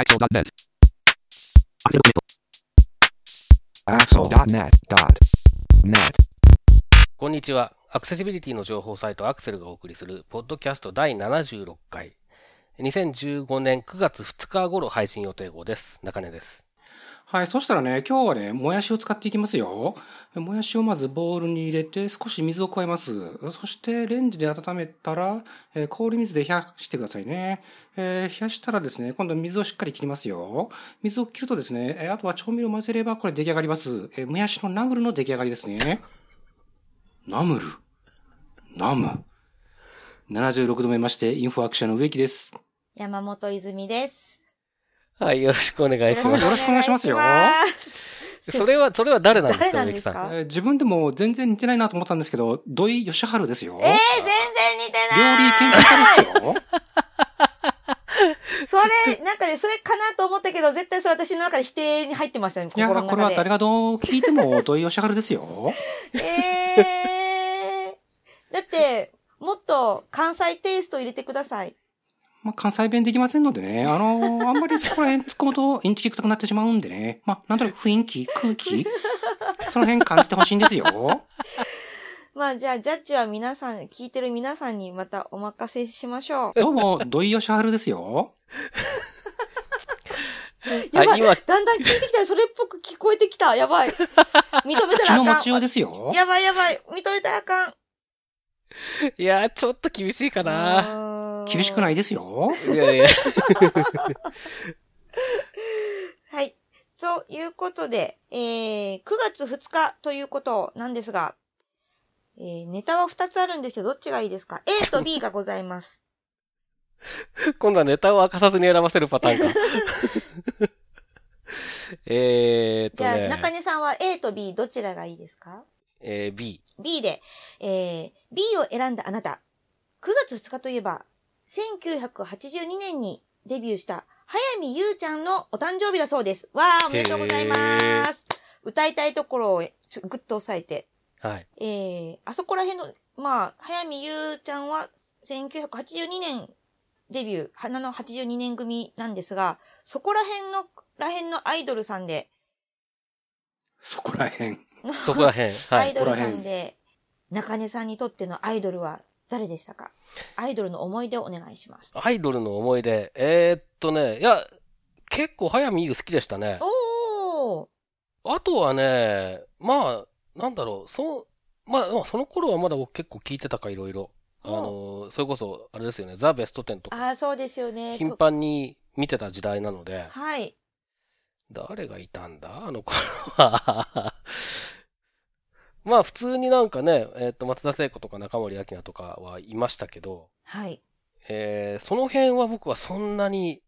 Axel.net. Axel.net.net. こんにちは。アクセシビリティの情報サイトアクセルがお送りする、ポッドキャスト第76回。2015年9月2日頃配信予定号です。中根です。はい。そしたらね、今日はね、もやしを使っていきますよ。もやしをまずボウルに入れて少し水を加えます。そしてレンジで温めたら、えー氷水で冷やしてくださいね。えー冷やしたらですね、今度は水をしっかり切りますよ。水を切るとですね、えーあとは調味料を混ぜればこれ出来上がります。えもやしのナムルの出来上がりですね。ナムル？ナム？76度目まして、インフォアクションの植木です。山本泉です。はい、よろしくお願いします。よろしくお願いしますよそれは、それは誰なんですかですか？ん？えー自分でも全然似てないなと思ったんですけど、土井善晴ですよ。えー、全然似て料ない。理研究家ですよ。それ、なんかね、それかなと思ったけど、絶対それ私の中で否定に入ってましたね、いや、心のこれは中で。誰がどう聞いても土井善晴ですよ。えー、だって、もっと関西テイスト入れてください。まあ、関西弁できませんのでね、あのーあんまりそこら辺突っ込むとインチキ臭くなってしまうんでね、まあ、なんとなく雰囲気、空気、その辺感じてほしいんですよ。まあじゃあ、ジャッジは皆さん、聞いてる皆さんにまたお任せしましょう。どうも、土井善晴ですよ。やばい、はい今だんだん聞いてきたらそれっぽく聞こえてきた。やばい。認めた気らあかん。の持ちようですよ。やばいやばい。認めたらあかん。いやー、ちょっと厳しいかな。厳しくないいですよ。いやいや。はい。ということで、えー、9月2日ということなんですが、えー、ネタは2つあるんですけど、どっちがいいですか ?A と B がございます。今度はネタを明かさずに選ばせるパターンか。えーっとじゃあ、ね。中根さんは A と B どちらがいいですか？えー、B。?B で、えー、B を選んだあなた。9月2日といえば、1982年にデビューした、早見優ちゃんのお誕生日だそうです。わー、おめでとうございます。歌いたいところをちょぐっと押さえて。はい。えー、あそこら辺の、まあ、早見優ちゃんは1982年デビュー、花の82年組なんですが、そこら辺の、ら辺のアイドルさんで、そこら辺。そこら辺。はい。アイドルさんで、中根さんにとってのアイドルは誰でしたか？アイドルの思い出をお願いします。アイドルの思い出。えーっとね、いや、結構早見優好きでしたね。おーあとはね、まあ、なんだろう、そう、まあ、まあその頃はまだ僕結構聞いてたか、いろいろ。あの、それこそ、あれですよね、ザ・ベスト10とか、ああ、そうですよね。頻と繁に見てた時代なので、はい。誰がいたんだ？あの頃は。まあ、普通になんかね、えーっと、松田聖子とか中森明菜とかはいましたけど、はい。えーその辺は僕はそんなに、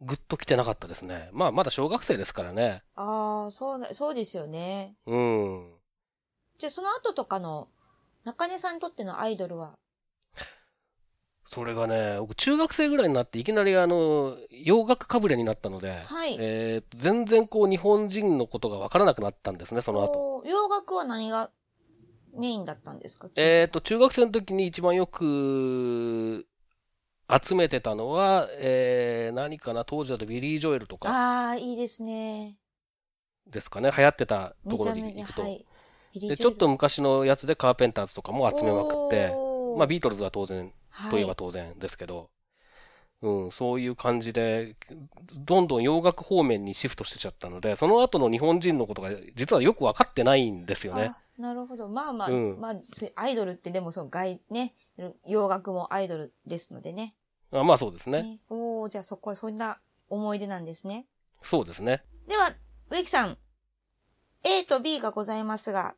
ぐっと来てなかったですね。まあ、まだ小学生ですからね。ああ、そうな、そうですよね。うん。じゃあ、その後とかの、中根さんにとってのアイドルはそれがね、僕中学生ぐらいになっていきなりあの、洋楽かぶれになったので、はい。えー全然こう日本人のことがわからなくなったんですね、その後。洋楽は何がメインだったんですか？えっ、と、中学生の時に一番よく集めてたのは、えー、何かな、当時だとビリー・ジョエルとか。ああ、いいですね。ですかね、流行ってたところめちゃめちゃ、に行くと。はい。で、ちょっと昔のやつでカーペンターズとかも集めまくって、まあビートルズは当然といえばはい当然ですけど、うん、そういう感じで、どんどん洋楽方面にシフトしてちゃったので、その後の日本人のことが実はよく分かってないんですよね。あなるほど。まあまあ、うんまあ、アイドルってでもその外、ね、洋楽もアイドルですのでね。あまあそうですね。ねおおじゃあそこはそんな思い出なんですね。そうですね。では、植木さん、A と B がございますが、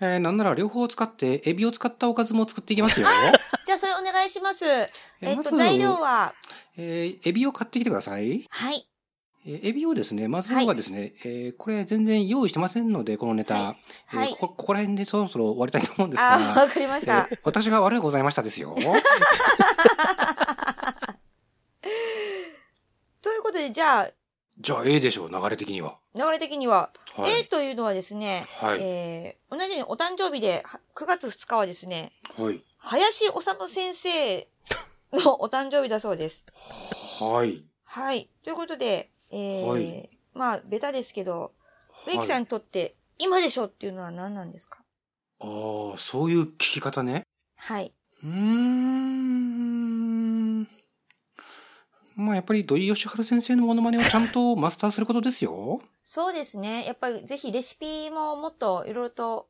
えー、なんなら両方使って、エビを使ったおかずも作っていきますよ。じゃあそれお願いします。えっと、材料は、えーエビを買ってきてください。はい。えーエビをですね、まずはですね、えーこれ全然用意してませんので、このネタ。はいはいえーこここら辺でそろそろ終わりたいと思うんですあがあ、わ、かりました。えー私が悪いございましたですよ。ということで、じゃあ、じゃあ A でしょう、流れ的には。流れ的には、はい A というのはですね、はいえー、同じようにお誕生日では9月2日はですね、はい。林修先生のお誕生日だそうです。はい。はい。ということで、えーはいまあ、ベタですけど、植木さんにとって、今でしょっていうのは何なんですか？ああ、そういう聞き方ね。はい。うーん。まあ、やっぱり土井善晴先生のモノマネをちゃんとマスターすることですよ。そうですね。やっぱりぜひレシピももっといろいろと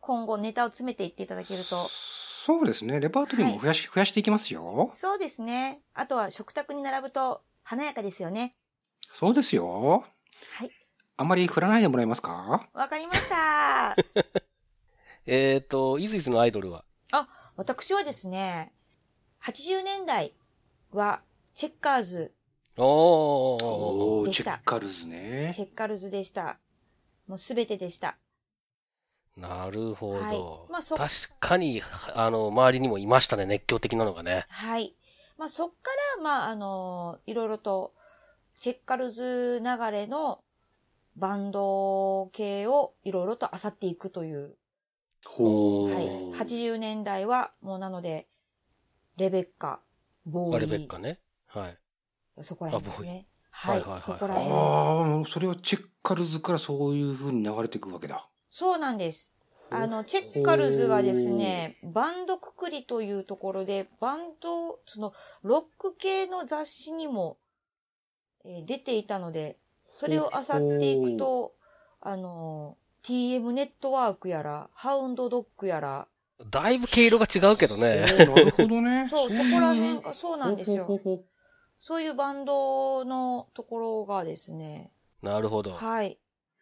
今後ネタを詰めていっていただけると。そうですね。レパートリーも増やし、増やしていきますよ。そうですね。あとは食卓に並ぶと華やかですよね。そうですよ。はい。あまり振らないでもらえますか？わかりました。えっ、と、イズイズのアイドルは？あ、私はですね、80年代はチェッカーズ、おー。おー、でしたチェッカルズね。チェッカーズでした。もうすべてでした。なるほど。はいまあそ確かに、あの、周りにもいましたね、熱狂的なのがね。はい。まあそっから、まああの、いろいろと、チェッカルズ流れのバンド系をいろいろと漁っていくという。ほー。はい。80年代は、もうなので、レベッカ、ボあーイ、レベッカね。はい。そこら辺ですね。はいそこら辺。ああ、それはチェッカルズからそういう風に流れていくわけだ。そうなんです。あの、チェッカルズがですね、バンドくくりというところで、バンド、その、ロック系の雑誌にも、えー出ていたので、それを漁っていくと、あの、TM ネットワークやら、ハウンドドッグやら、だいぶ毛色が違うけどおね。ーなるほどね。そう、そこら辺が、そうなんですよそういうバンドのところがですね、なるほど。はい。へ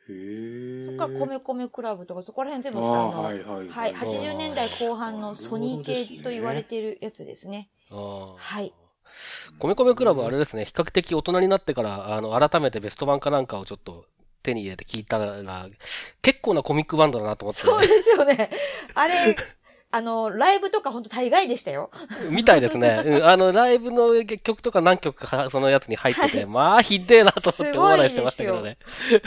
え。そっから米米クラブとか、そこら辺全部、ああの、ーはいはいはい、80年代後半のソニー系と言われているやつですね。あーはい。米米クラブはあれですね、比較的大人になってから、あの、改めてベスト版かなんかをちょっと手に入れて聞いたら、結構なコミックバンドだなと思って、そうですよね。あれ、あの、ライブとか本当大概でしたよ。みたいですね。うん、あの、ライブの曲とか何曲かそのやつに入ってて、まあ、ひでえなと思って大笑いしてましたけどね。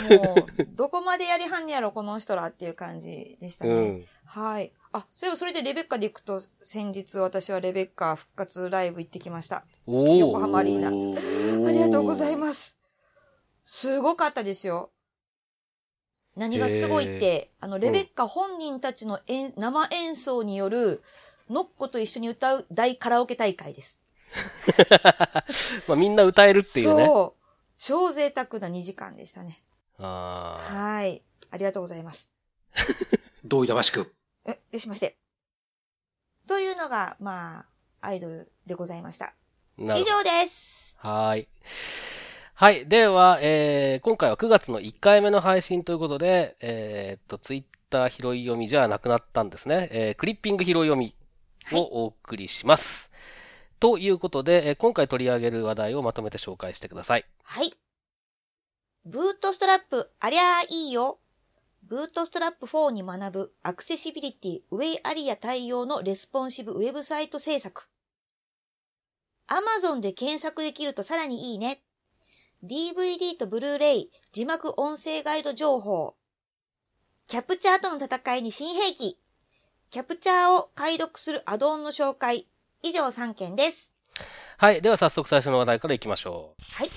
もう、どこまでやりはんねやろ、この人らっていう感じでしたね。うん。はい。あ、そういえばそれでレベッカで行くと、先日私はレベッカ復活ライブ行ってきました。お横お。浜アリーナ。ありがとうございます。すごかったですよ。何がすごいって、あの、レベッカ本人たちの演生演奏による、ノッコと一緒に歌う大カラオケ大会です。まあ、みんな歌えるっていうね。そう。超贅沢な2時間でしたね。ああ。はい。ありがとうございます。どういたましく。え、でしまして。というのが、まあ、アイドルでございました。以上です。はーい。はい。では、えー、今回は9月の1回目の配信ということで、えー、っと、ツイッター拾い読みじゃなくなったんですね。えー、クリッピング拾い読みをお送りします。ということで、えー今回取り上げる話題をまとめて紹介してください。はい。 Bootstrap、ありゃあいいよ。 Bootstrap 4に学ぶアクセシビリティ WAI-ARIA 対応のレスポンシブウェブサイト制作。Amazon で検索できるとさらにいいね。DVD とブルーレイ、字幕音声ガイド情報。 CAPTCHA との戦いに新兵器。 CAPTCHA を解読するアドオンの紹介。以上3件です。はい。では早速最初の話題からいきましょはい。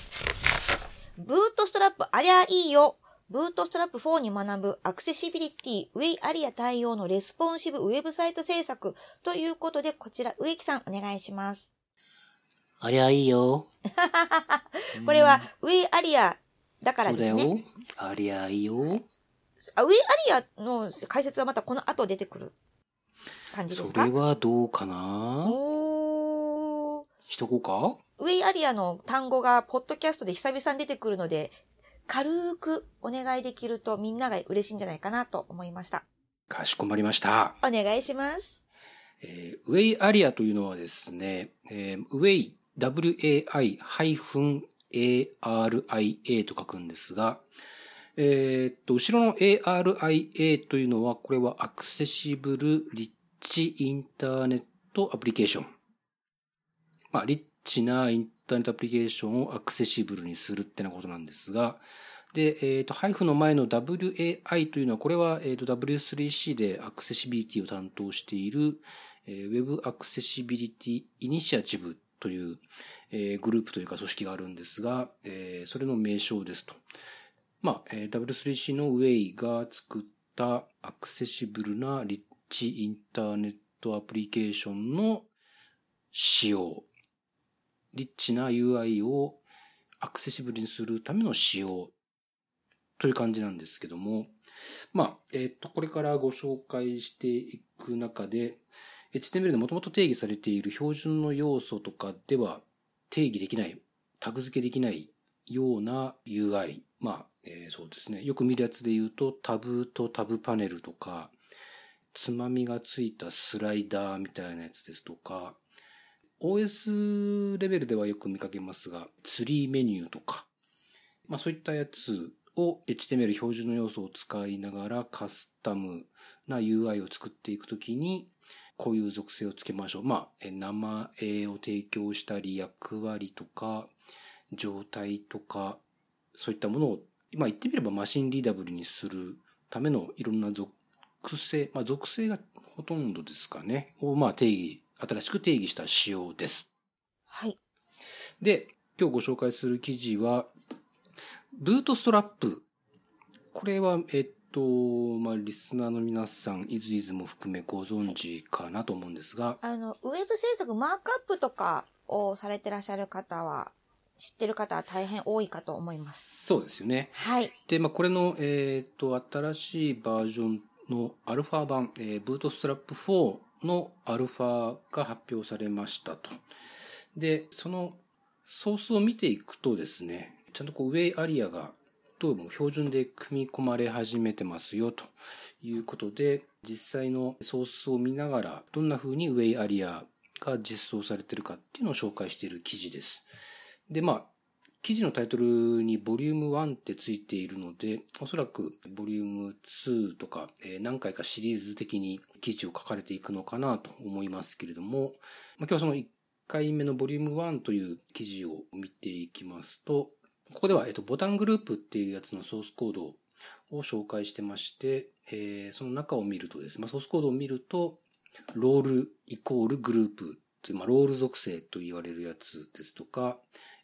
Bootstrap ありゃいいよ。 Bootstrap 4に学ぶアクセシビリティ WAI-ARIA 対応のレスポンシブウェブサイト制作ということで、こちら植木さんお願いします。ありゃいいよ。これはウェイアリアだからですね。。ありゃいいよ。あウェイアリアの解説はまたこの後出てくる感じですか？それはどうかな？おーしとこうか？ウェイアリアの単語がポッドキャストで久々に出てくるので、軽くお願いできるとみんなが嬉しいんじゃないかなと思いました。かしこまりました。お願いします。えーウェイアリアというのはですね、えーウェイ、WAI-ARIA と書くんですが、えーっと、後ろの ARIA というのは、これはアクセシブルリッチインターネットアプリケーション。まあ、リッチなインターネットアプリケーションをアクセシブルにするってなことなんですが、で、えっ、と、ハイフの前の WAI というのは、これは、えっ、と、W3C でアクセシビリティを担当している、えー Web アクという、えーグループというか組織があるんですが、えーそれの名称ですと。まあ、えー W3C のウェイが作ったアクセシブルなリッチインターネットアプリケーションの仕様。リッチな UI をアクセシブルにするための仕様という感じなんですけども、まあ、えっ、と、これからご紹介していく中で、HTML でもともと定義されている標準の要素とかでは定義できない、タグ付けできないような UI。まあ、えーそうですね。よく見るやつで言うと、タブとタブパネルとか、つまみがついたスライダーみたいなやつですとか、OS レベルではよく見かけますが、ツリーメニューとか、まあそういったやつを HTML 標準の要素を使いながらカスタムな UI を作っていくときに、こういう属性をつけましょう。まあ、え名前を提供したり、役割とか、状態とか、そういったものを、まあ言ってみればマシンリーダブルにするためのいろんな属性、まあ属性がほとんどですかね、をまあ定義、新しく定義した仕様です。はい。で、今日ご紹介する記事は、ブートストラップ。これは、えっと、まあ、リスナーの皆さん、イズイズも含めご存知かなと思うんですが、あの、ウェブ制作、マークアップとかをされてらっしゃる方は、知ってる方は大変多いかと思います。そうですよね。はい。で、まあ、これの、えっと、新しいバージョンのアルファ版、えー、ブートストラップ4のアルファが発表されましたと。で、そのソースを見ていくとですね、ちゃんとこう、ウェイアリアがどうも標準で組み込まれ始めてますよということで、実際のソースを見ながら、どんな風にウェイアリアが実装されてるかっていうのを紹介している記事です。で、まあ、記事のタイトルにボリューム1ってついているので、おそらくボリューム2とか、え何回かシリーズ的に記事を書かれていくのかなと思いますけれども、ま、今日はその1回目のボリューム1という記事を見ていきますと、ここでは、えっと、ボタングループっていうやつのソースコードを紹介してまして、えーその中を見るとですね、まあ、ソースコードを見ると、 role イコール group という、まあ、 role 属性と言われるやつですとか、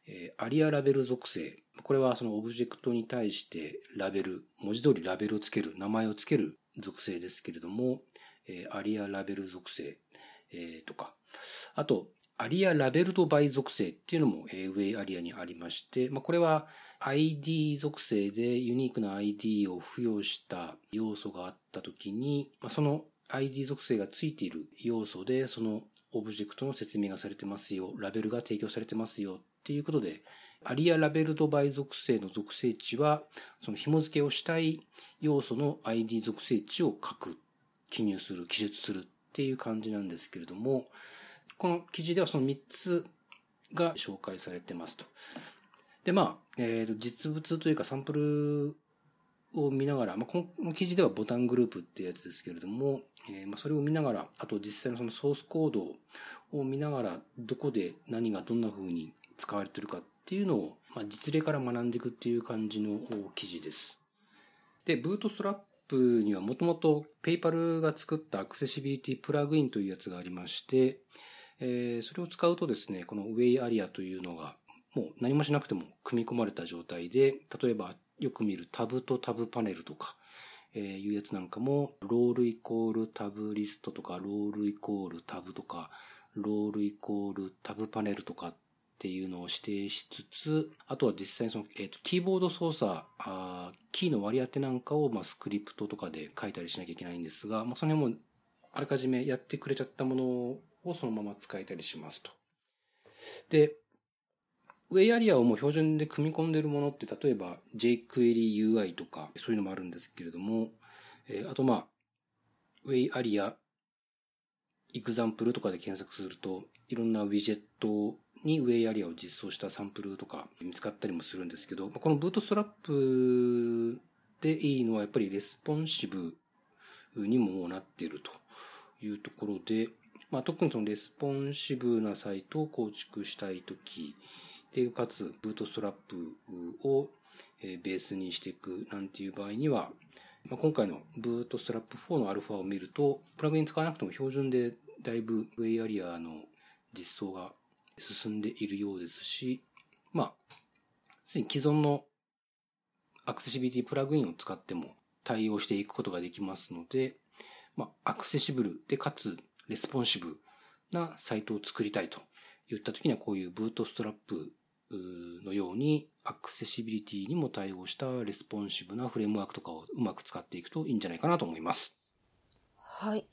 えー aria-label 属性。これはそのオブジェクトに対してラベル、文字通りラベルをつける、名前をつける属性ですけれども、えーアリアラベル属性、えーとか、あと、アリアラベルドバイ属性っていうのも、えーウェイアリアにありまして、まあ、これは ID 属性でユニークな ID を付与した要素があったときに、まあ、その ID 属性がついている要素で、そのオブジェクトの説明がされてますよ、ラベルが提供されてますよっていうことで、アリアラベルドバイ属性の属性値は、その紐付けをしたい要素の ID 属性値を書く、記入する、記述するっていう感じなんですけれども、この記事ではその3つが紹介されてますと。で、まあ、えーと、実物というかサンプルを見ながら、まあ、この記事ではボタングループってやつですけれども、えーまあ、それを見ながら、あと実際のそのソースコードを見ながら、どこで何がどんな風に使われてるかっていうのを、まあ、実例から学んでいくっていう感じの記事です。で、ブートストラップにはもともとペイパルが作ったアクセシビリティプラグインというやつがありまして、えーそれを使うとですね、このウェイアリアというのがもう何もしなくても組み込まれた状態で、例えばよく見るタブとタブパネルとか、えーいうやつなんかも、ロールイコールタブリストとか、ロールイコールタブとか、ロールイコールタブパネルとかっていうのを指定しつつ、あとは実際にその、えーとキーボード操作、あーキーの割り当てなんかを、まあ、スクリプトとかで書いたりしなきゃいけないんですが、まあ、その辺もあらかじめやってくれちゃったものをそのまま使えたりしますと。で、ウェイアリアをもう標準で組み込んでいるものって、例えば jQuery UI とか、そういうのもあるんですけれども、えーあとまあ、ウェイアリア、example とかで検索すると、いろんなウィジェットに WAI-ARIA を実装したサンプルとか見つかったりもするんですけど、この Bootstrap でいいのはやっぱりレスポンシブにもなっているというところで、まあ、特にそのレスポンシブなサイトを構築したいとき、で、かつ、 Bootstrap をベースにしていくなんていう場合には、まあ、今回の Bootstrap 4のアルファを見ると、プラグイン使わなくても標準でだいぶ WAI-ARIA の実装が進んでいるようですし、まあ、既存のアクセシビリティプラグインを使っても対応していくことができますので、まあ、アクセシブルでかつレスポンシブなサイトを作りたいと言った時にはこういう Bootstrap のようにアクセシビリティにも対応したレスポンシブなフレームワークとかをうまく使っていくといいんじゃないかなと思います。はい。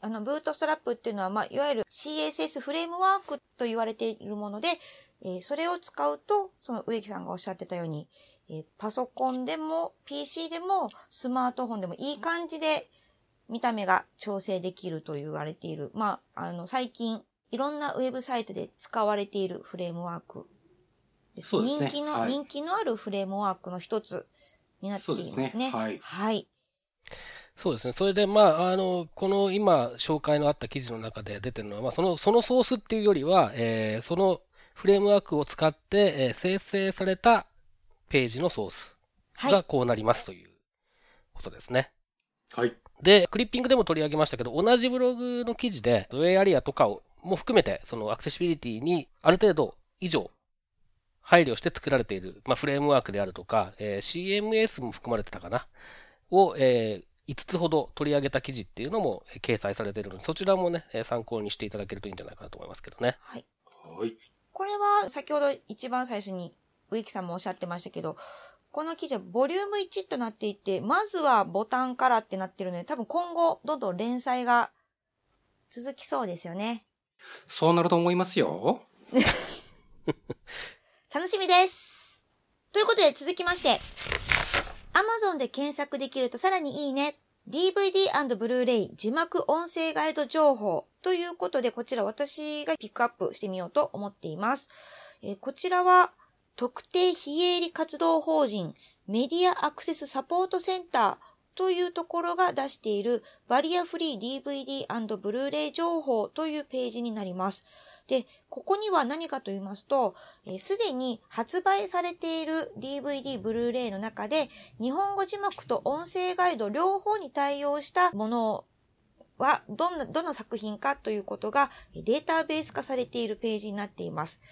あの、ブートストラップっていうのは、まあ、いわゆる CSS フレームワークと言われているもので、えー、それを使うと、その植木さんがおっしゃってたように、えー、パソコンでも PC でもスマートフォンでもいい感じで見た目が調整できると言われている。まあ、あの、最近いろんなウェブサイトで使われているフレームワークです。そうですね。人気の、はい、人気のあるフレームワークの一つになっていますね。すねはい。はい。そうですね。それで、まあ、あの、この今、紹介のあった記事の中で出てるのは、まあ、その、そのソースっていうよりは、えー、そのフレームワークを使って、えー、生成されたページのソースがこうなりますということですね。はい。で、クリッピングでも取り上げましたけど、同じブログの記事で、ドウェイアリアとかをも含めて、そのアクセシビリティにある程度以上配慮して作られている、まあ、フレームワークであるとか、えー、CMS も含まれてたかな、を、えー、5つほど取り上げた記事っていうのも掲載されているので、そちらもね、参考にしていただけるといいんじゃないかなと思いますけどね。はい。はい。これは先ほど一番最初に植木さんもおっしゃってましたけど、この記事はボリューム1となっていて、まずはボタンからってなってるので、多分今後どんどん連載が続きそうですよね。そうなると思いますよ。楽しみです。ということで続きまして、Amazon で検索できるとさらにいいね。DVD& ブルーレイ字幕音声ガイド情報ということで、こちら私がピックアップしてみようと思っています。えー、こちらは、特定非営利活動法人メディアアクセスサポートセンターというところが出しているバリアフリー DVD& ブルーレイ情報というページになります。で、ここには何かと言いますと、す、で、に発売されている DVD、ブルーレイの中で、日本語字幕と音声ガイド両方に対応したものは、どんな、どの作品かということがデータベース化されているページになっています。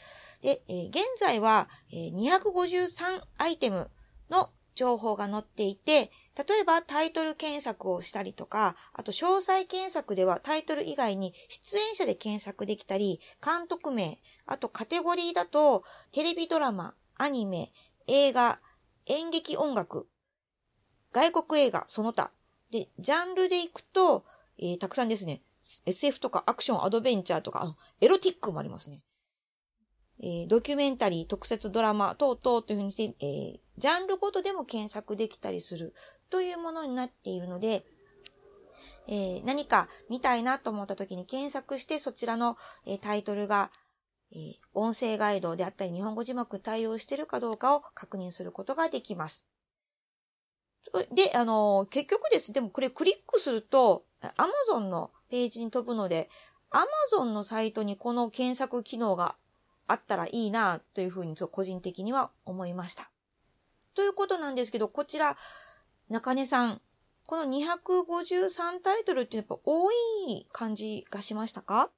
でえ、現在はえ253アイテムの情報が載っていて、例えばタイトル検索をしたりとか、あと詳細検索ではタイトル以外に出演者で検索できたり、監督名、あとカテゴリーだとテレビドラマ、アニメ、映画、演劇音楽、外国映画、その他。で、ジャンルで行くと、えー、たくさんですね。SF とかアクション、アドベンチャーとか、エロティックもありますね。え、ドキュメンタリー、特設ドラマ等々というふうにして、え、ジャンルごとでも検索できたりするというものになっているので、えー、何か見たいなと思った時に検索してそちらの、えー、タイトルが、えー、音声ガイドであったり日本語字幕対応しているかどうかを確認することができます。で、あの結局です。でもこれクリックすると Amazon のページに飛ぶので Amazon のサイトにこの検索機能があったらいいなというふうに個人的には思いました。ということなんですけど、こちら、中根さん、この253タイトルってやっぱ多い感じがしましたか？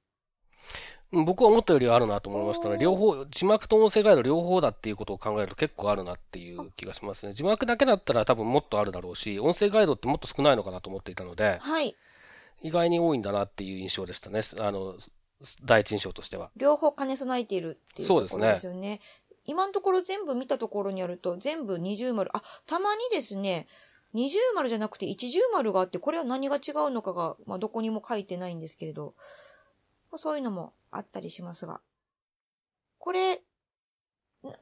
僕は思ったよりあるなと思いましたね。両方、字幕と音声ガイド両方だっていうことを考えると結構あるなっていう気がしますね。字幕だけだったら多分もっとあるだろうし、音声ガイドってもっと少ないのかなと思っていたので、はい。意外に多いんだなっていう印象でしたね。あの、第一印象としては。両方兼ね備えているっていうところですよね。そうですね。今のところ全部見たところにあると、全部二重丸。あ、たまにですね、二重丸じゃなくて一重丸があって、これは何が違うのかが、まあ、どこにも書いてないんですけれど、まあ、そういうのもあったりしますが。これ、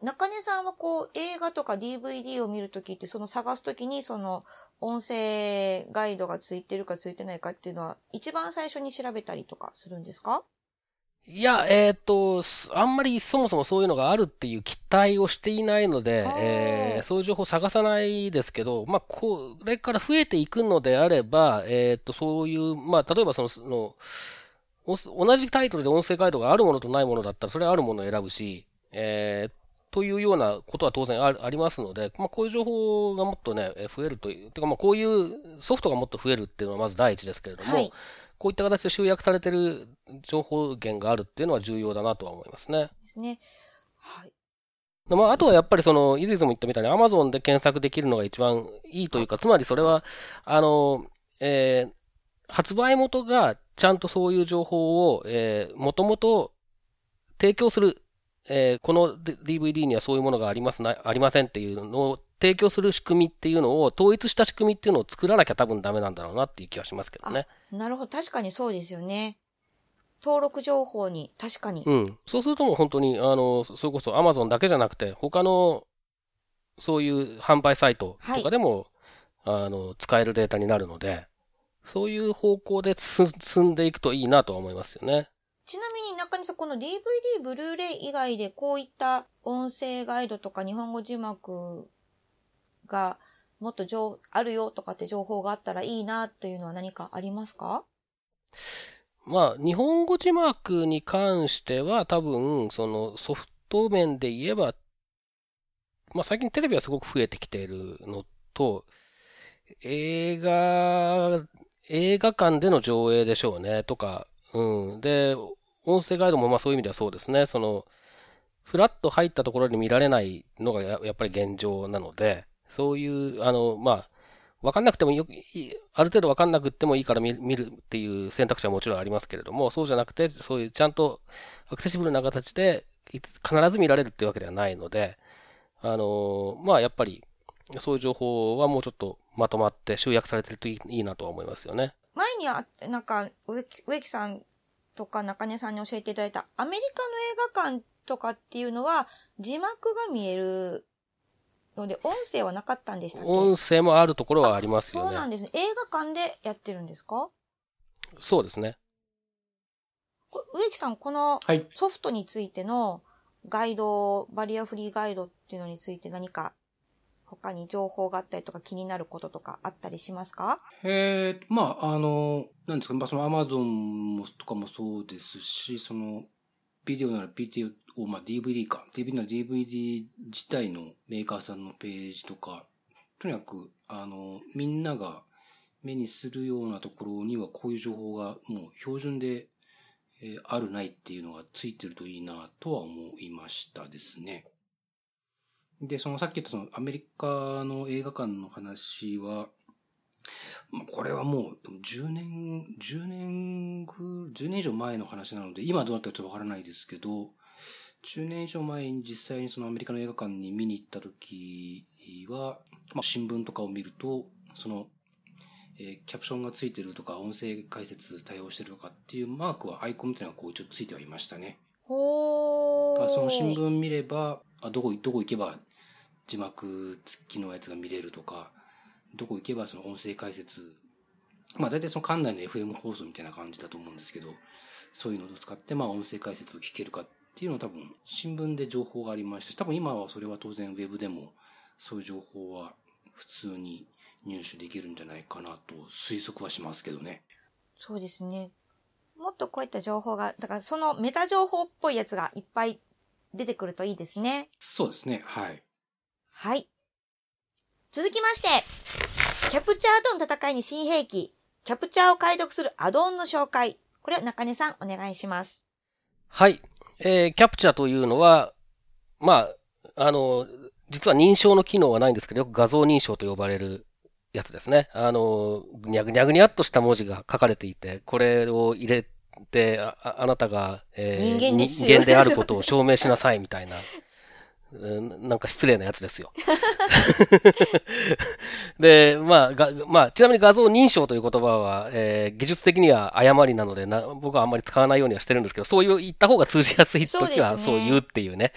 中根さんはこう映画とか DVD を見るときってその探すときにその音声ガイドがついてるかついてないかっていうのは一番最初に調べたりとかするんですか？いや、えっ、ー、と、あんまりそもそもそういうのがあるっていう期待をしていないので、えー、そういう情報を探さないですけど、まあ、これから増えていくのであれば、えっ、ー、と、そういう、まあ、例えばその、その、同じタイトルで音声ガイドがあるものとないものだったら、それはあるものを選ぶし、えー、というようなことは当然ありますので、まあ、こういう情報がもっとね、増えるという、てかまあこういうソフトがもっと増えるっていうのはまず第一ですけれども、はい、こういった形で集約されてる情報源があるっていうのは重要だなとは思いますね。ですね。はい。まあ、あとはやっぱりその、いずいずも言ったみたいに Amazon で検索できるのが一番いいというか、つまりそれは、あの、えー、発売元がちゃんとそういう情報を、えー、もともと提供する、えー、この DVD にはそういうものがありますな、ありませんっていうのを提供する仕組みっていうのを、統一した仕組みっていうのを作らなきゃ多分ダメなんだろうなっていう気はしますけどね。なるほど。確かにそうですよね。登録情報に、確かに。うん。そうするともう本当に、あの、それこそ Amazon だけじゃなくて、他の、そういう販売サイトとかでも、はい、あの、使えるデータになるので、そういう方向で進んでいくといいなとは思いますよね。ちなみに中西さん、この DVD、ブルーレイ以外でこういった音声ガイドとか日本語字幕がもっと情あるよとかって情報があったらいいなというのは何かありますか？まあ、日本語字幕に関しては多分、そのソフト面で言えば、まあ最近テレビはすごく増えてきているのと、映画、映画館での上映でしょうね、とか、うん。で、音声ガイドもまあそういう意味ではそうですね、その、フラッと入ったところで見られないのがやっぱり現状なので、そういう、あの、まあ、わかんなくてもよく、ある程度わかんなくてもいいから見るっていう選択肢はもちろんありますけれども、そうじゃなくて、そういうちゃんとアクセシブルな形で、必ず見られるっていうわけではないので、あのまあやっぱり、そういう情報はもうちょっとまとまって集約されてるといいなとは思いますよね。前にあ、なんか、植木さんとか中根さんに教えていただいたアメリカの映画館とかっていうのは字幕が見えるので、音声はなかったんでしたっけ？音声もあるところはありますよね。そうなんですね。映画館でやってるんですか？そうですね。植木さん、このソフトについてのガイド、バリアフリーガイドっていうのについて何か他に情報があったりとか気になることとかあったりしますか？ええまあ、あの、なんですか、まあ、そのアマゾンもとかもそうですし、その、ビデオなら PTO を、まあ、DVD か。DVD なら DVD 自体のメーカーさんのページとか、とにかく、あの、みんなが目にするようなところにはこういう情報がもう標準で、えー、あるないっていうのがついてるといいなとは思いましたですね。で、そのさっき言ったそのアメリカの映画館の話は、これはもう10年、10年ぐ、10年以上前の話なので、今どうなったかちょっとわからないですけど、10年以上前に実際にそのアメリカの映画館に見に行った時は、まあ、新聞とかを見ると、その、えー、キャプションがついてるとか、音声解説対応してるとかっていうマークは、アイコンみたいなのがこう一応ついてはいましたね。ほー。その新聞見れば、あ、どこ、どこ行けば字幕付きのやつが見れるとか、どこ行けばその音声解説、まあ大体その館内の FM 放送みたいな感じだと思うんですけど、そういうのを使ってまあ音声解説を聞けるかっていうのは多分新聞で情報がありましたし、多分今はそれは当然ウェブでもそういう情報は普通に入手できるんじゃないかなと推測はしますけどね。そうですね。もっとこういった情報が、だからそのメタ情報っぽいやつがいっぱい出てくるといいですね。そうですね。はい。はい。続きまして、キャプチャーとの戦いに新兵器、キャプチャーを解読するアドオンの紹介。これを中根さんお願いします。はい。えー、キャプチャーというのは、まあ、あの、実は認証の機能はないんですけど、よく画像認証と呼ばれるやつですね。あの、にゃぐにゃぐにゃっとした文字が書かれていて、これを入れて、ああなたが、えー、人間であることを証明しなさいみたいな なんか失礼なやつですよ。で、まあ、が、まあ、ちなみに画像認証という言葉は、えー、技術的には誤りなのでな、僕はあんまり使わないようにはしてるんですけど、そういう言った方が通じやすい時はそう言うっていうね、うね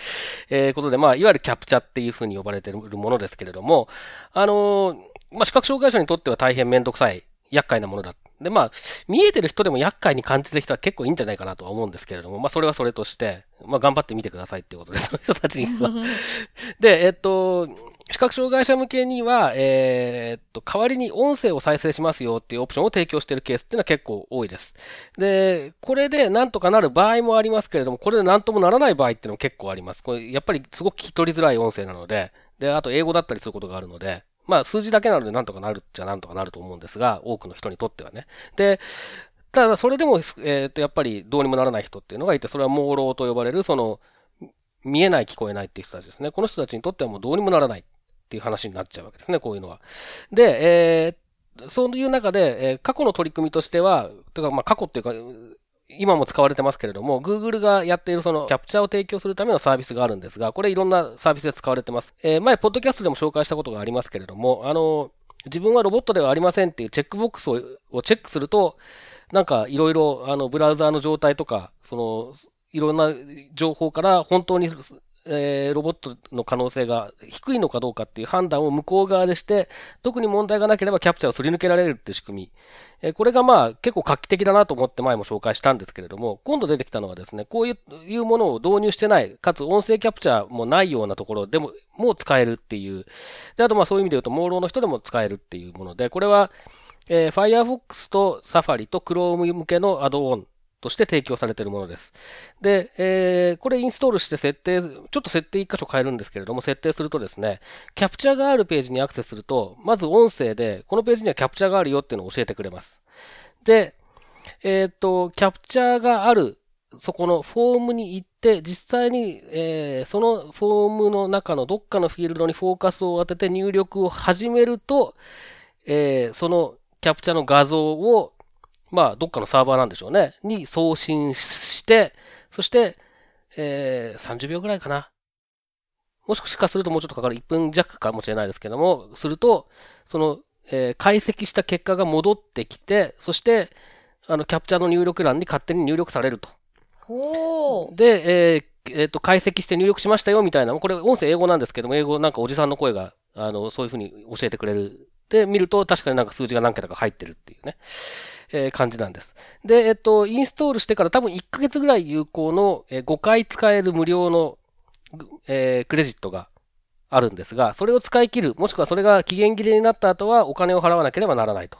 えー、ことで、まあ、いわゆるキャプチャっていうふうに呼ばれているものですけれども、あのー、まあ、視覚障害者にとっては大変めんどくさい、厄介なものだで、まあ、見えてる人でも厄介に感じてる人は結構いいんじゃないかなとは思うんですけれども、まあ、それはそれとして、まあ、頑張ってみてくださいっていうことです、その人たちには。で、えっと、視覚障害者向けには、えー、っと、代わりに音声を再生しますよっていうオプションを提供しているケースっていうのは結構多いです。で、これでなんとかなる場合もありますけれども、これでなんともならない場合っていうのも結構あります。これ、やっぱりすごく聞き取りづらい音声なので、で、あと英語だったりすることがあるので、まあ数字だけなのでなんとかなるっちゃなんとかなると思うんですが、多くの人にとってはね。で、ただ、それでも、えっ、と、やっぱりどうにもならない人っていうのがいて、それは朦朧と呼ばれる、その、見えない聞こえないっていう人たちですね。この人たちにとってはもうどうにもならないっていう話になっちゃうわけですね、こういうのは。で、えー、そういう中で、えー、過去の取り組みとしては、というか、まあ、過去っていうか、今も使われてますけれども、Google がやっているそのキャプチャーを提供するためのサービスがあるんですが、これいろんなサービスで使われてます。えー、前、ポッドキャストでも紹介したことがありますけれども、あの、自分はロボットではありませんっていうチェックボックスををチェックすると、なんかいろいろ、あの、ブラウザーの状態とか、その、いろんな情報から本当にえー、ロボットの可能性が低いのかどうかっていう判断を向こう側でして、特に問題がなければキャプチャーをすり抜けられるっていう仕組み。えー、これがまあ結構画期的だなと思って前も紹介したんですけれども、今度出てきたのはですね、こういうものを導入してない、かつ音声キャプチャーもないようなところでも、もう使えるっていう。で、あとまあそういう意味で言うと、朦朧の人でも使えるっていうもので、これは、えー、Firefox と Safari と Chrome 向けのアドオンとして提供されているものです。で、えー、これインストールして設定、ちょっと設定一箇所変えるんですけれども、設定するとですね、キャプチャーがあるページにアクセスすると、まず音声で、このページにはキャプチャーがあるよっていうのを教えてくれます。で、えっ、と、キャプチャーがある、そこのフォームに行って、実際に、えー、そのフォームの中のどっかのフィールドにフォーカスを当てて入力を始めると、えー、そのキャプチャーの画像をまあ、どっかのサーバーなんでしょうね。に送信して、そして、えー、30秒ぐらいかな。もしかするともうちょっとかかる1分弱かもしれないですけども、すると、その、えー、解析した結果が戻ってきて、そして、あの、キャプチャーの入力欄に勝手に入力されると。ほで、えー、えっ、ー、と、解析して入力しましたよ、みたいな。これ、音声英語なんですけども、英語なんかおじさんの声が、あの、そういうふうに教えてくれる。で、見ると、確かになんか数字が何桁か入ってるっていうね。えー、感じなんです。で、えっと、インストールしてから多分1ヶ月ぐらい有効の、えー、5回使える無料の、えー、クレジットがあるんですが、それを使い切る、もしくはそれが期限切れになった後はお金を払わなければならないと。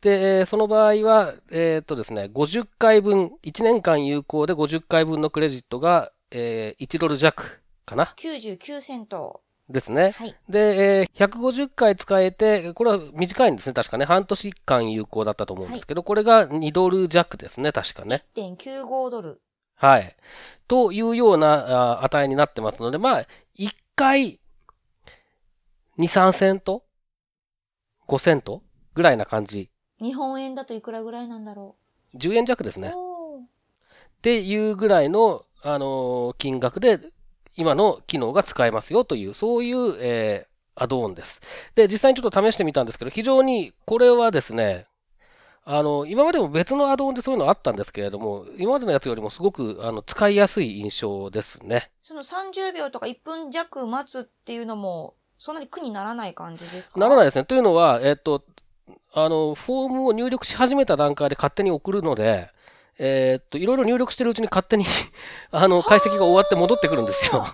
で、その場合は、えっとですね、50回分、1年間有効で50回分のクレジットが、えー、1ドル弱かな。99セント。ですね。はい。で、えー、150回使えて、これは短いんですね、確かね。半年間有効だったと思うんですけど、はい、これが2ドル弱ですね、確かね。1.95ドル。はい。というようなあ値になってますので、まあ、1回、2、3セント ?5 セント？ぐらいな感じ。日本円だといくらぐらいなんだろう ?10 円弱ですね。っていうぐらいの、あのー、金額で今の機能が使えますよという、そういう、えー、アドオンです。で、実際にちょっと試してみたんですけど、非常に、これはですね、あの、今までも別のアドオンでそういうのあったんですけれども、今までのやつよりもすごく、あの、使いやすい印象ですね。その30秒とか1分弱待つっていうのも、そんなに苦にならない感じですか？ならないですね。というのは、えっ、と、あの、フォームを入力し始めた段階で勝手に送るので、えー、っと、いろいろ入力してるうちに勝手に あの、解析が終わって戻ってくるんですよ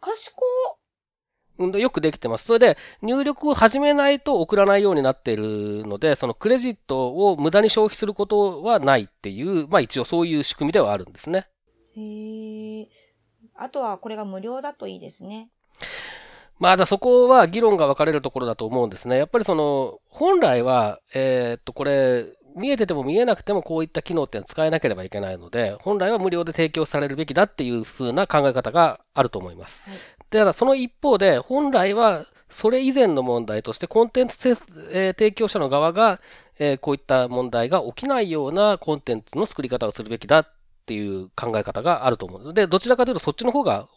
賢うん、よくできてます。それで、入力を始めないと送らないようになっているので、そのクレジットを無駄に消費することはないっていう、まあ一応そういう仕組みではあるんですね。へえ。あとはこれが無料だといいですね。まあだそこは議論が分かれるところだと思うんですね。やっぱりその、本来は、えー、っと、これ、見えてても見えなくてもこういった機能っていうのは使えなければいけないので、本来は無料で提供されるべきだっていう風な考え方があると思います。はい、ただその一方で、本来はそれ以前の問題としてコンテンツ、えー、提供者の側が、えー、こういった問題が起きないようなコンテンツの作り方をするべきだっていう考え方があると思うので、どちらかというとそっちの方が、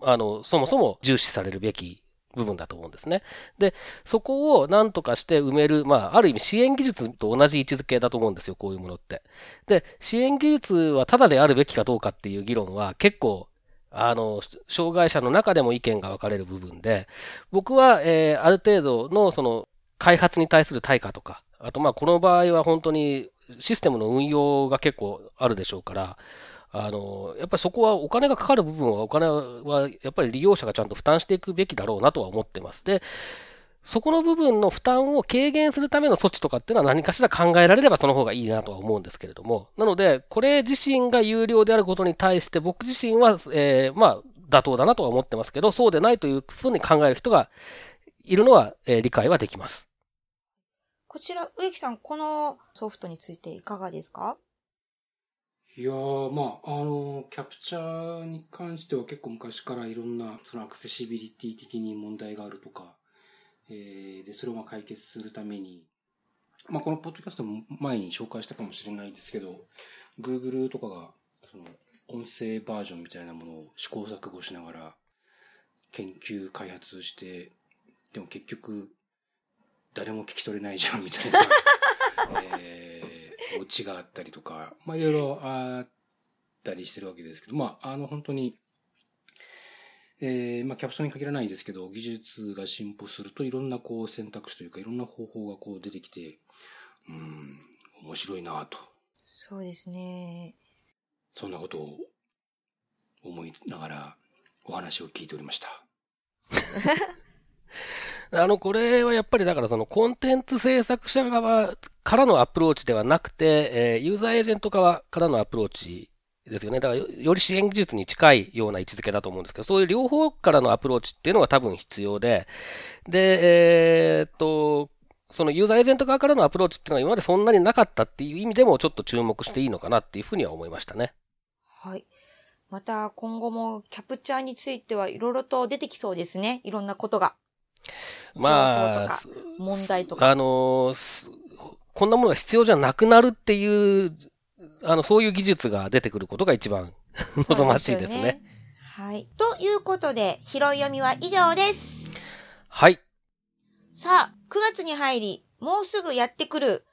あの、そもそも重視されるべき部分だと思うんですね。で、そこを何とかして埋める、まあ、ある意味支援技術と同じ位置づけだと思うんですよ、こういうものって。で、支援技術はただであるべきかどうかっていう議論は結構、あの、障害者の中でも意見が分かれる部分で、僕は、えー、ある程度の、その、開発に対する対価とか、あと、まあ、この場合は本当にシステムの運用が結構あるでしょうから、あの、やっぱりそこはお金がかかる部分はお金はやっぱり利用者がちゃんと負担していくべきだろうなとは思ってます。で、そこの部分の負担を軽減するための措置とかっていうのは何かしら考えられればその方がいいなとは思うんですけれども。なので、これ自身が有料であることに対して僕自身は、えー、まあ、妥当だなとは思ってますけど、そうでないというふうに考える人がいるのは、えー、理解はできます。こちら、植木さん、このソフトについていかがですか？いやー、まあ、あの、キャプチャーに関しては結構昔からいろんな、そのアクセシビリティ的に問題があるとか、えー、で、それをまあ解決するために、まあ、このポッドキャストも前に紹介したかもしれないですけど、Google とかが、その、音声バージョンみたいなものを試行錯誤しながら、研究開発して、でも結局、誰も聞き取れないじゃんみたいな、えー、オチがあったりとか、まあいろいろあったりしてるわけですけど、まああの本当に、えー、まあキャプションに限らないですけど、技術が進歩するといろんなこう選択肢というかいろんな方法がこう出てきて、うん、面白いなと。そうですね。そんなことを思いながらお話を聞いておりました。あの、これはやっぱりだからそのコンテンツ制作者側からのアプローチではなくて、え、ユーザーエージェント側からのアプローチですよね。だからより支援技術に近いような位置づけだと思うんですけど、そういう両方からのアプローチっていうのが多分必要で、で、えー、っと、そのユーザーエージェント側からのアプローチっていうのは今までそんなになかったっていう意味でもちょっと注目していいのかなっていうふうには思いましたね。はい。また今後もキャプチャーについてはいろいろと出てきそうですね。いろんなことが。まあ、問題とか。あの、こんなものが必要じゃなくなるっていう、あの、そういう技術が出てくることが一番望ましいですね。すねはい。ということで、拾い読みは以上です。はい。さあ、9月に入り、もうすぐやってくる、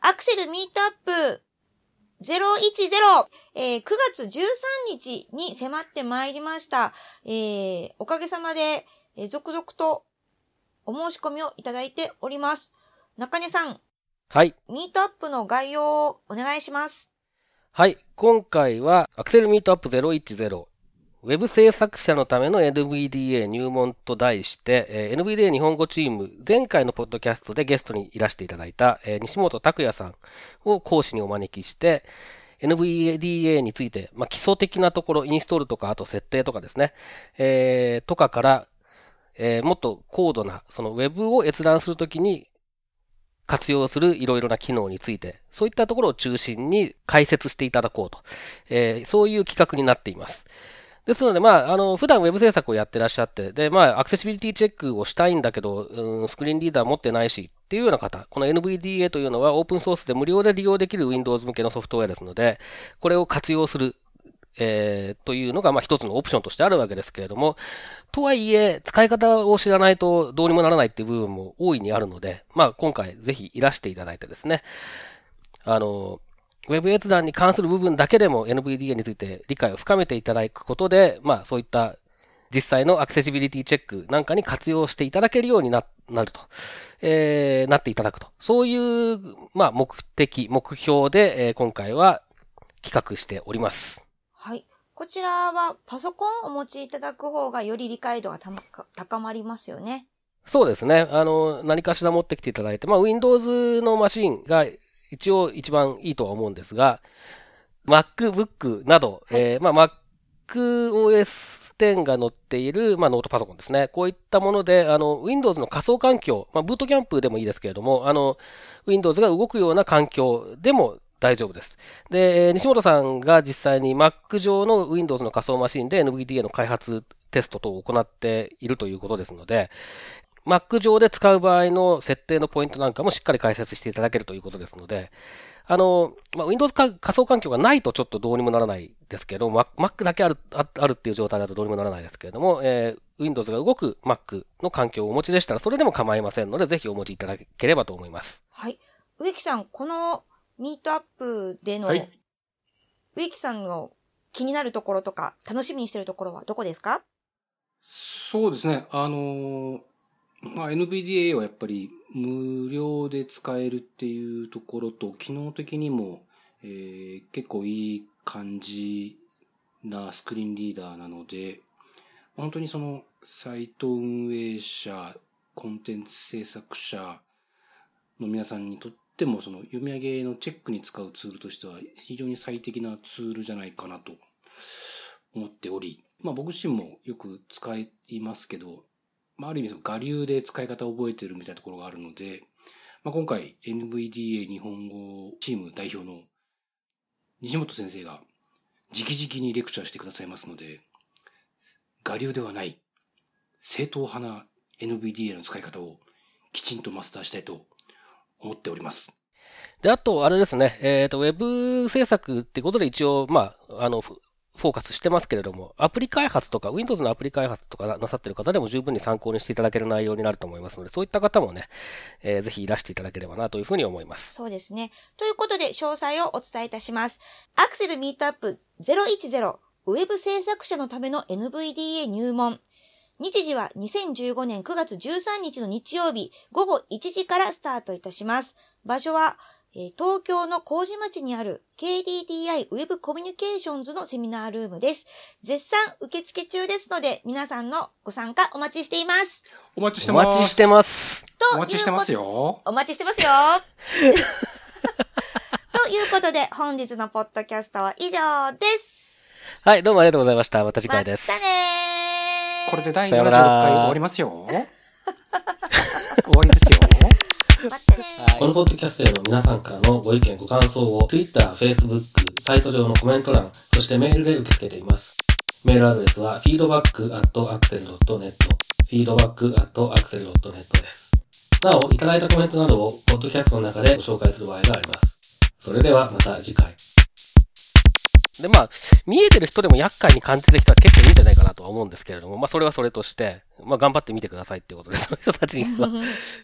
アクセルミートアップ010、えー、9月13日に迫ってまいりました。えー、おかげさまで、えー、続々とお申し込みをいただいております。中根さん。はい。ミートアップの概要をお願いします。はい。今回は、アクセルミートアップ010、ウェブ制作者のための NVDA 入門と題して、えー、NVDA 日本語チーム、前回のポッドキャストでゲストにいらしていただいた、えー、西本拓也さんを講師にお招きして、NVDA について、まあ、基礎的なところ、インストールとか、あと設定とかですね、えー、とかから、えー、もっと高度な、そのウェブを閲覧するときに活用するいろいろな機能について、そういったところを中心に解説していただこうと、えー、そういう企画になっています。ですので、まあ、あの、普段ウェブ制作をやってらっしゃって、で、まあ、アクセシビリティチェックをしたいんだけど、うん、スクリーンリーダー持ってないし、っていうような方、この NVDA というのはオープンソースで無料で利用できる Windows 向けのソフトウェアですので、これを活用する、えー、というのが、まあ、一つのオプションとしてあるわけですけれども、とはいえ、使い方を知らないとどうにもならないっていう部分も大いにあるので、まあ、今回ぜひいらしていただいてですね、あの、ウェブ閲覧に関する部分だけでも NVDA について理解を深めていただくことで、まあそういった実際のアクセシビリティチェックなんかに活用していただけるようにななると、えー、なっていただくと。そういう、まあ目的、目標で、えー、今回は企画しております。はい。こちらはパソコンをお持ちいただく方がより理解度が高まりますよね。そうですね。あの、何かしら持ってきていただいて、まあ、Windows のマシンが一応一番いいとは思うんですが、MacBook など、はい、えー、まあ、MacOS 10が載っている、まあ、ノートパソコンですね。こういったもので、あの、Windows の仮想環境、まあ、ブートキャンプでもいいですけれども、あの、Windows が動くような環境でも大丈夫です。で、西本さんが実際に Mac 上の Windows の仮想マシンで NVDA の開発テスト等を行っているということですので、Mac 上で使う場合の設定のポイントなんかもしっかり解説していただけるということですので、あの、まあ、Windows 仮想環境がないとちょっとどうにもならないですけど、Mac だけある、あるっていう状態だとどうにもならないですけれども、えー、Windows が動く Mac の環境をお持ちでしたら、それでも構いませんので、ぜひお持ちいただければと思います。はい。植木さん、このミートアップでの、はい、植木さんの気になるところとか、楽しみにしてるところはどこですか？そうですね。あのーまあ、NVDA はやっぱり無料で使えるっていうところと、機能的にも、えー、結構いい感じなスクリーンリーダーなので、本当にそのサイト運営者、コンテンツ制作者の皆さんにとってもその読み上げのチェックに使うツールとしては非常に最適なツールじゃないかなと思っており、まあ僕自身もよく使いますけど、まあ、ある意味その我流で使い方を覚えてるみたいなところがあるので、まあ、今回 NVDA 日本語チーム代表の西本先生が直々にレクチャーしてくださいますので、我流ではない正統派な NVDA の使い方をきちんとマスターしたいと思っております。で、あと、あれですね、えっ、と、ウェブ制作ってことで一応、まあ、あの、フフォーカスしてますけれども、アプリ開発とか、Windows のアプリ開発とかななさってる方でも十分に参考にしていただける内容になると思いますので、そういった方もね、えーぜひいらしていただければなというふうに思います。そうですね。ということで、詳細をお伝えいたします。アクセルミートアップ010ウェブ制作者のための NVDA 入門。日時は2015年9月13日の日曜日午後1時からスタートいたします。場所は、えー東京の麹町にある KDDI ウェブコミュニケーションズのセミナールームです。絶賛受付中ですので、皆さんのご参加お待ちしています。お待ちしておます。待ちしてます。とお待ちしてますよ。お待ちしてますよ。ということで、本日のポッドキャストは以上です。はい、どうもありがとうございました。また次回です。またねーこれで第76さようなら回終わりますよ。終わりですよ。このポッドキャストへの皆さんからのご意見、ご感想を Twitter、Facebook、サイト上のコメント欄、そしてメールで受け付けています。メールアドレスは feedback.axel.net feedback.axel.net です。なお、いただいたコメントなどをポッドキャストの中でご紹介する場合があります。それではまた次回。で、まあ、見えてる人でも厄介に感じてる人は結構いいんじゃないかなとは思うんですけれども、まあ、それはそれとして、まあ、頑張ってみてくださいっていうことで、その人たちには、